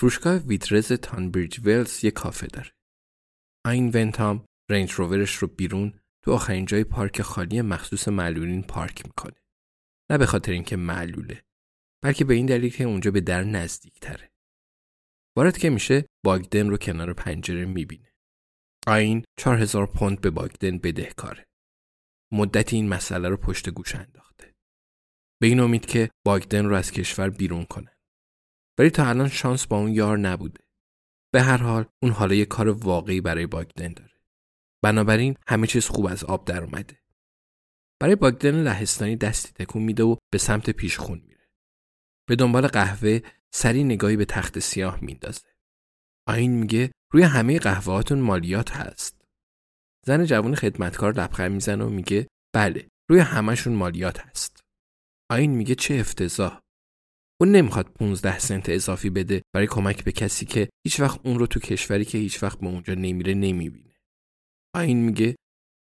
فروشگاه ویترز تانبریج ولز یه کافه داره. این ونتام رنج روورش رو بیرون تو آخرین جای پارک خالی مخصوص معلولین پارک می‌کنه. نه به خاطر اینکه معلوله بلکه به این دلیل که اونجا به در نزدیک تره. وارد که میشه باگدن رو کنار پنجره می‌بینه. آین 4000 پوند به باگدن بدهکاره. مدتی این مسئله رو پشت گوش انداخته. به این امید که باگدن رو از کشور بیرون کنه. ولی تا الان شانس با اون یار نبوده. به هر حال اون حالا یه کار واقعی برای باگدن داره. بنابراین همه چیز خوب از آب در اومده. برای باگدن لهستانی دستی تکون میده و به سمت پیشخون میره. به دنبال قهوه سری نگاهی به تخت سیاه میندازه. آین میگه روی همه قهوهاتون مالیات هست. زن جوان خدمتکار لبخند می‌زنه و میگه بله روی همهشون مالیات هست. آین میگه چه افتضاح. اون نمی‌خواد 15 سنت اضافی بده برای کمک به کسی که هیچ وقت اون رو تو کشوری که هیچ وقت به اونجا نمیره نمی‌بینه. آین میگه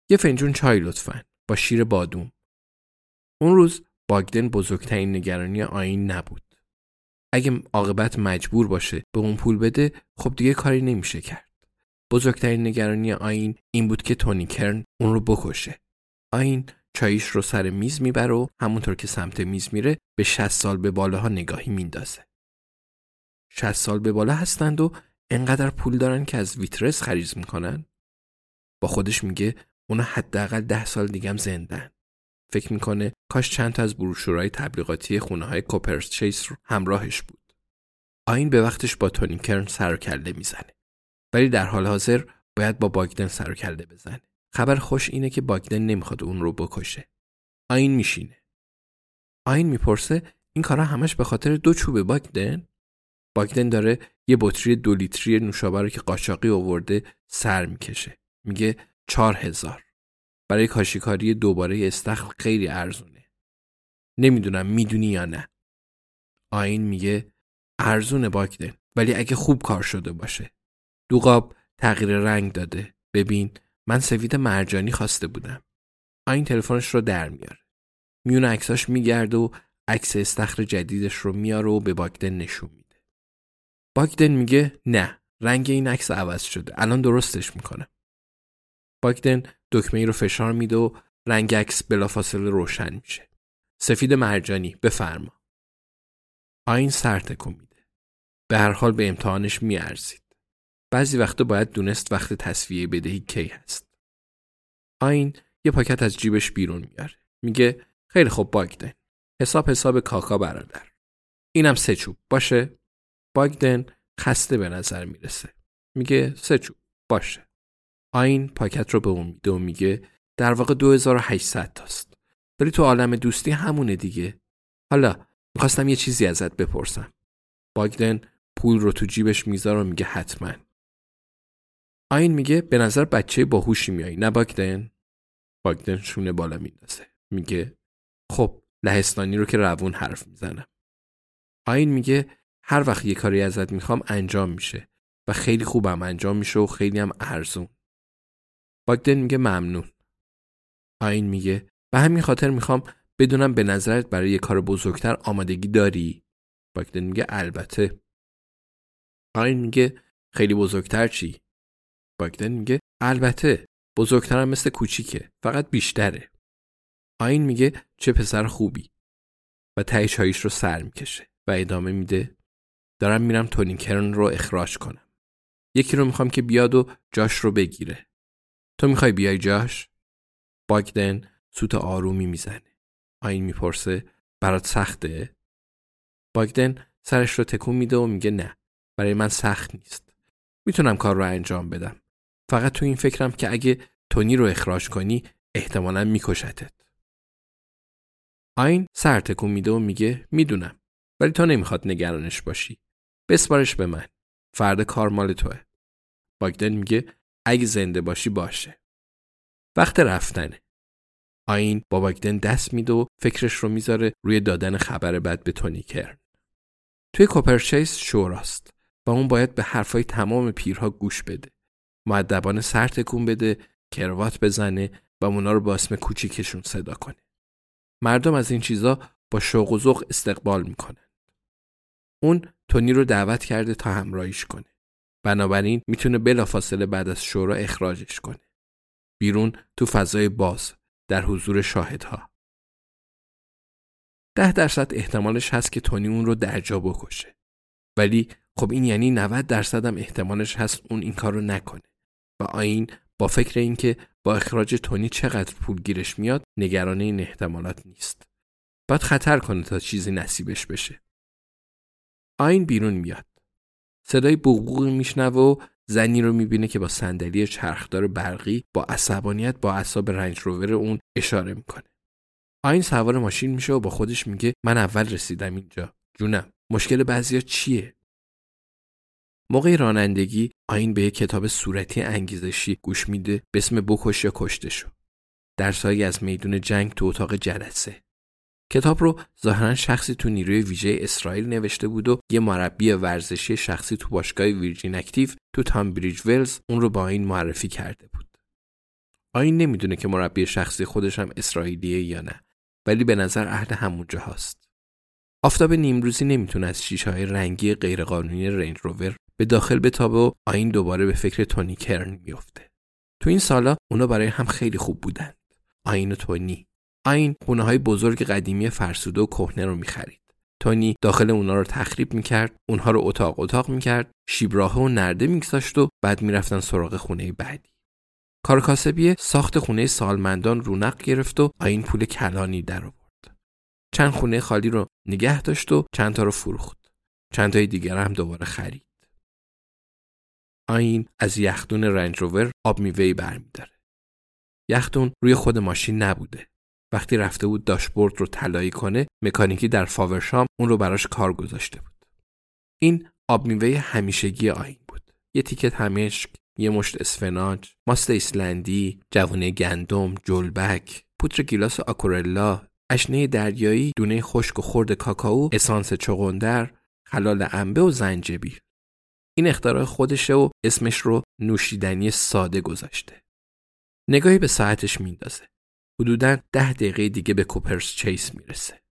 یه فنجون چای لطفا با شیر بادوم. اون روز باگدن بزرگترین نگرانی آین نبود. اگه عاقبت مجبور باشه به اون پول بده خب دیگه کاری نمیشه کرد. بزرگترین نگرانی آین این بود که تونی کرن اون رو بکشه. آین چاییش رو سر میز می‌بره و همونطور که سمت میز میره به 60 سال به بالاها نگاهی میندازه. 60 سال به بالا هستند و انقدر پول دارن که از ویترس خریز می‌کنن. با خودش میگه اونا حداقل ده سال دیگم زندن. فکر می‌کنه کاش چند تا از بروشورهای تبلیغاتی خونه های کوپرس چیس رو همراهش بود. آین به وقتش با تونی کرن سر می‌زنه. ولی در حال حاضر باید با باگدن سر کله بزنه. خبر خوش اینه که باگدن نمی‌خواد اون رو بکشه. آین میشینه. آین می‌پرسه این کارا همش به خاطر دو چوب باگدن؟ باگدن داره یه بطری دو لیتری نوشابه رو که قاچاقی آورده سر می‌کشه. میگه چهار هزار. برای کاشیکاری دوباره استخر خیلی ارزونه. نمی‌دونم می‌دونی یا نه. آین میگه ارزونه باگدن ولی اگه خوب کار شده باشه. دوغاب تغییر رنگ داده. ببین من سفید مرجانی خواسته بودم. آین تلفنش رو در میاره. میون عکساش میگرده و عکس استخر جدیدش رو میاره و به باگدن نشون میده. باگدن میگه نه رنگ این عکس عوض شده. الان درستش می‌کنم. باگدن دکمه ای رو فشار میده و رنگ عکس بلافاصله روشن میشه. سفید مرجانی بفرما. آین سر تکون میده. به هر حال به امتحانش میارزید. بعضی وقتا باید دونست وقت تصفیه بدهی کی هست. آین یه پاکت از جیبش بیرون میاره. میگه خیلی خوب باگدن. حساب حساب کاکا برادر. اینم سه چوب باشه؟ باگدن خسته به نظر می‌رسه. میگه سه چوب باشه. آین پاکت رو به اون میده و میگه در واقع 2800 تاست. ولی تو عالم دوستی همونه دیگه. حالا می‌خواستم یه چیزی ازت بپرسم. باگدن پول رو تو جیبش می‌ذاره و میگه حتما. آین میگه به نظر بچه باهوشی میایی نه باگدن؟ باگدن شونه بالا میندازه. میگه خب لهستانی رو که روون حرف می‌زنم آین میگه هر وقت یه کاری ازت می‌خوام انجام میشه و خیلی خوبم انجام میشه و خیلی هم ارزون. باگدن میگه ممنون. آین میگه به همین خاطر می‌خوام بدونم به نظرت برای یه کار بزرگتر آمادگی داری؟ باگدن میگه البته. آین میگه خیلی بزرگتر چی؟ باگدن میگه البته بزرگترم مثل کوچیکه فقط بیشتره. آین میگه چه پسر خوبی. و تهی چاییش رو سر می‌کشه و ادامه میده دارم میرم تونی کرن رو اخراج کنم. یکی رو می‌خوام که بیاد و جاش رو بگیره. تو می‌خوای بیای جاش؟ باگدن سوت آرومی می‌زنه. آین می‌پرسه برات سخته؟ باگدن سرش رو تکون میده و میگه نه برای من سخت نیست. می‌تونم کار رو انجام بدم. فقط تو این فکرم که اگه تونی رو اخراج کنی احتمالا میکشتت. آین سر تکون میده و میگه می‌دونم ولی تو نمی‌خواد نگرانش باشی. بسپارش به من. فرد کار مال توه. باگدن میگه اگه زنده باشی باشه. وقت رفتنه. آین با باگدن دست میده و فکرش رو می‌ذاره روی دادن خبر بد به تونی کرن. توی کوپرچیس شوراست و اون باید به حرفای تمام پیرها گوش بده. معدبانه سر تکون بده کروات بزنه و اونا رو با اسم کوچیکشون صدا کنه. مردم از این چیزا با شوق و ذوق استقبال می‌کنن. اون تونی رو دعوت کرده تا همراهیش کنه. بنابراین می‌تونه بلافاصله بعد از شورا اخراجش کنه. بیرون تو فضای باز در حضور شاهدها. ده درصد احتمالش هست که تونی اون رو درجا بکشه. ولی خب این یعنی 90 درصد هم احتمالش هست اون این کار رو نکنه. و آین با فکر اینکه با اخراج تونی چقدر پول گیرش میاد نگران این احتمالات نیست. باید خطر کنه تا چیزی نصیبش بشه. آین بیرون میاد. صدای بوغبوغی میشنوه و زنی رو می‌بینه که با صندلی چرخدار برقی با عصبانیت با اعصاب رنج روور اون اشاره می‌کنه. آین سوار ماشین میشه و با خودش میگه من اول رسیدم اینجا. جونم مشکل بعضیا چیه؟ موقع رانندگی آین به یک کتاب صورتی انگیزشی گوش میده به اسم بکش یا کشته شو درسهایی از میدون جنگ تو اتاق جلسه کتاب رو ظاهرا شخصی تو نیروی ویژه اسرائیل نوشته بود و یه مربی ورزشی شخصی تو باشگاه ویرجین اکتیو تو تامبریج ولز اون رو با این معرفی کرده بود. آین نمی‌دونه که مربی شخصی خودش هم اسرائیلیه یا نه ولی به نظر اهل همونجا هست. آفتاب نیمروزی نمی‌تونه از شیشه های رنگی غیرقانونی رنج روور به داخل بتابه و آین دوباره به فکر تونی کرن میفته. تو این سالا اونا برای هم خیلی خوب بودن. آین و تونی آین خونه های بزرگ قدیمی فرسوده و کهنه رو می‌خرید. تونی داخل اونا رو تخریب می‌کرد، اونها رو اتاق اتاق می‌کرد، شیبراه و نرده میگذاشت و بعد می‌رفتن سراغ خونه بعدی. کارکاسبی ساخت خونه سالمندان رونق گرفت و آین پول کلانی در آورد. چند خونه خالی رو نگه داشت و چند تا رو فروخت. چند تای دیگر هم دوباره خرید. آین از یختون رنج روور آب میوهی برمیداره. یختون روی خود ماشین نبوده. وقتی رفته بود داشبورد رو طلایی کنه مکانیکی در فاورشام اون رو براش کار گذاشته بود این آب میوه همیشگی آین بود یه تیکت همشک یه مشت اسفناج ماست ایسلندی جوونه گندم جلبک پودر گیلاس آکورلا اشنه دریایی دونه خشک و خرد کاکائو اسانس چغندر خلال انبه و زنجبیل این اختراع خودشه و اسمش رو نوشیدنی ساده گذاشته نگاهی به ساعتش میندازه حدودا ده دقیقه دیگه به کوپرس چیس می‌رسه.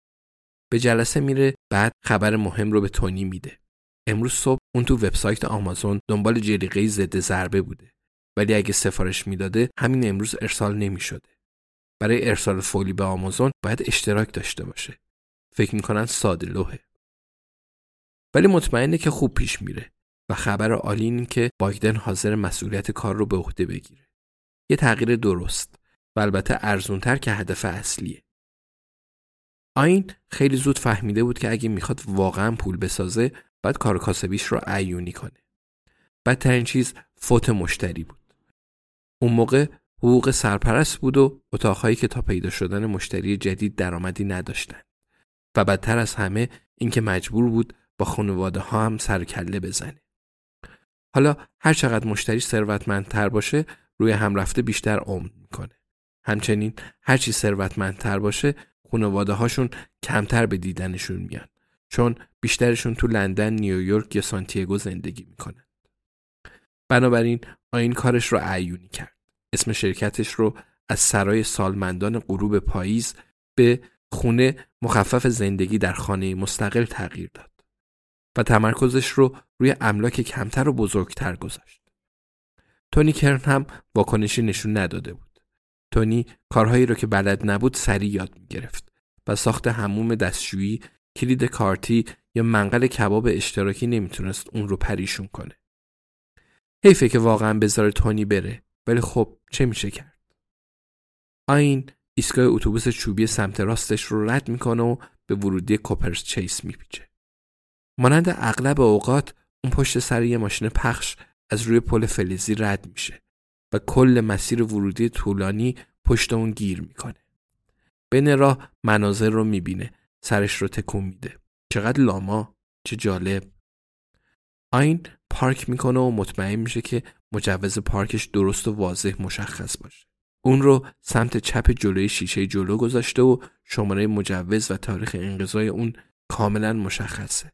به جلسه میره بعد خبر مهم رو به تونی میده. امروز صبح اون تو وبسایت آمازون دنبال جلیقه ضد ضربه بوده. ولی اگه سفارش می‌داده همین امروز ارسال نمی‌شده. برای ارسال فولی به آمازون باید اشتراک داشته باشه. فکر می‌کنن ساده لوحه. ولی مطمئنه که خوب پیش میره و خبر عالی که بایدن حاضر مسئولیت کار رو به عهده بگیره. یه تغییر درست و البته ارزونتر که هدف اصلیه. آین خیلی زود فهمیده بود که اگه می‌خواد واقعا پول بسازه باید کار کاسبیش رو عیونی کنه. بدترین چیز فوت مشتری بود. اون موقع حقوق سرپرست بود و اتاقهایی که تا پیدا شدن مشتری جدید درآمدی نداشتن. و بدتر از همه اینکه مجبور بود با خانواده ها هم سرکله بزنه. حالا هر چقدر مشتری ثروتمندتر باشه روی هم رفته بیشتر عمر می‌کنه. همچنین هرچی ثروتمندتر باشه خانواده هاشون کمتر به دیدنشون میان چون بیشترشون تو لندن، نیویورک یا سانتیاگو زندگی می‌کنن. بنابراین آین کارش رو عیونی کرد. اسم شرکتش رو از سرای سالمندان غروب پاییز به خونه مخفف زندگی در خانه مستقل تغییر داد و تمرکزش رو روی املاک کمتر و بزرگتر گذاشت. تونی کرن هم واکنشی نشون نداده بود. تونی کارهایی رو که بلد نبود سریع یاد می گرفت و ساخت هموم دستشویی، کلید کارتی یا منقل کباب اشتراکی نمی‌تونست اون رو پریشون کنه. حیفه که واقعا بذاره تونی بره ولی خب چه میشه کرد؟ آین ایستگاه اتوبوس چوبی سمت راستش رو رد می‌کنه و به ورودی کوپرس چیس میپیچه. مانند اغلب اوقات اون پشت سر یه ماشین پخش از روی پل فلزی رد میشه و کل مسیر ورودی طولانی پشت اون گیر می‌کنه. بین راه مناظر رو می‌بینه سرش رو تکون میده. چقدر لاما چه جالب آین پارک می‌کنه و مطمئن میشه که مجوز پارکش درست و واضح مشخص باشه. اون رو سمت چپ جلوی شیشه جلو گذاشته و شماره مجوز و تاریخ انقضای اون کاملا مشخصه.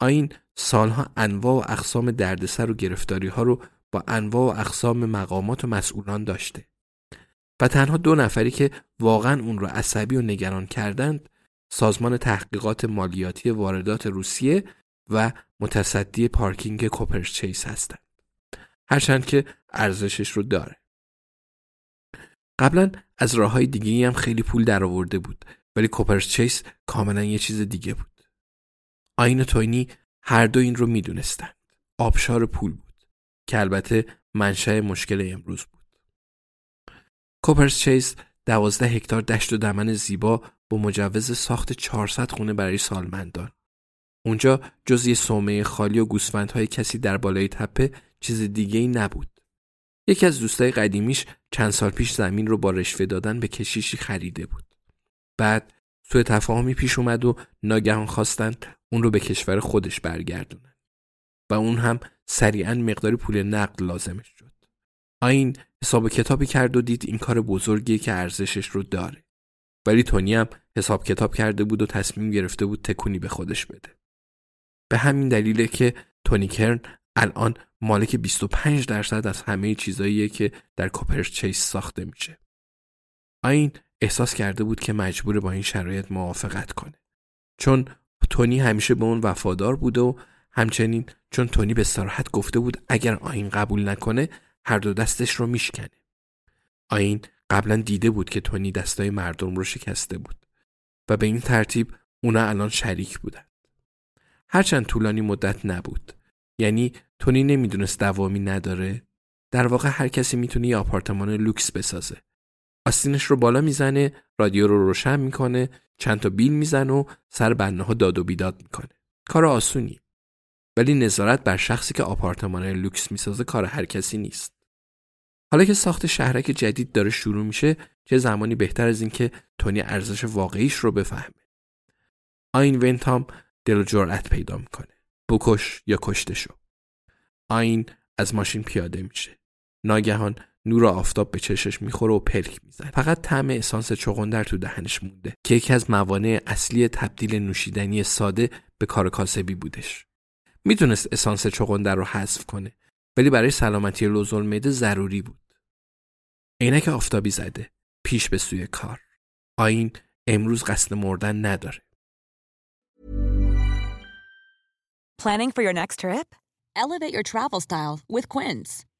آین سالها انواع و اقسام دردسر و گرفتاری ها رو با انواع و اقسام مقامات و مسئولان داشته. و تنها دو نفری که واقعا اون رو عصبی و نگران کردند سازمان تحقیقات مالیاتی واردات روسیه و متصدی پارکینگ کوپرس چیس هستند. هرچند که ارزشش رو داره. قبلا از راه های دیگه هم خیلی پول درآورده بود ولی کوپرس چیس کاملا یه چیز دیگه بود. آین و توینی هر دو این رو می‌دونستند. آبشار پول بود که البته منشأ مشکل امروز بود. کوپرس چیس دوازده هکتار دشت و دمن زیبا با مجوز ساخت 400 خونه برای سالمندان. اونجا جز یه صومعه خالی و گوسفندهای کسی در بالای تپه چیز دیگه ای نبود. یکی از دوستای قدیمیش چند سال پیش زمین رو با رشوه دادن به کشیشی خریده بود. بعد سوء تفاهمی پیش اومد و ناگهان خواستند اون رو به کشور خودش برگردونن. و اون هم سریعا مقداری پول نقد لازمش شد. آین حساب کتابی کرد و دید این کار بزرگیه که ارزشش رو داره. ولی تونی هم حساب کتاب کرده بود و تصمیم گرفته بود تکونی به خودش بده. به همین دلیله که تونی کرن الان مالک 25 درصد از همه چیزاییه که در کوپرس چیس ساخته میشه. آین احساس کرده بود که مجبور با این شرایط موافقت کنه. چون تونی همیشه به اون وفادار بود و همچنین چون تونی به صراحت گفته بود اگر آین قبول نکنه هر دو دستش رو میشکنه. آین قبلا دیده بود که تونی دستای مردم رو شکسته بود و به این ترتیب اونا الان شریک بودن. هرچند طولانی مدت نبود. یعنی تونی نمی‌دونست دوامی نداره. در واقع هر کسی می‌تونه یه آپارتمان لوکس بسازه. آستینش رو بالا می‌زنه، رادیو رو روشن می‌کنه، چند تا بیل می‌زنه و سر بنده ها داد و بیداد می‌کنه. کار آسونی. ولی نظارت بر شخصی که آپارتمان لوکس می‌سازه کار هر کسی نیست. حالا که ساخت شهرک جدید داره شروع میشه چه زمانی بهتر از اینکه تونی ارزش واقعیش رو بفهمه. آین ونتام دل و جرأت پیدا می‌کنه. بکش یا کشته شو. آین از ماشین پیاده میشه. ناگهان نور آفتاب به چشش می‌خوره و پلک می‌زنه. فقط طعم اسانس چغندر تو دهنش مونده که یکی از موانع اصلی تبدیل نوشیدنی ساده به کار کاسبی بودش. می‌تونست اسانس چغندر رو حذف کنه ولی برای سلامتی لوزالمعده ضروری بود. عینک آفتابی زده. پیش به سوی کار. آین امروز قصد مردن نداره. Planning for your next trip? Elevate your travel style with Quince.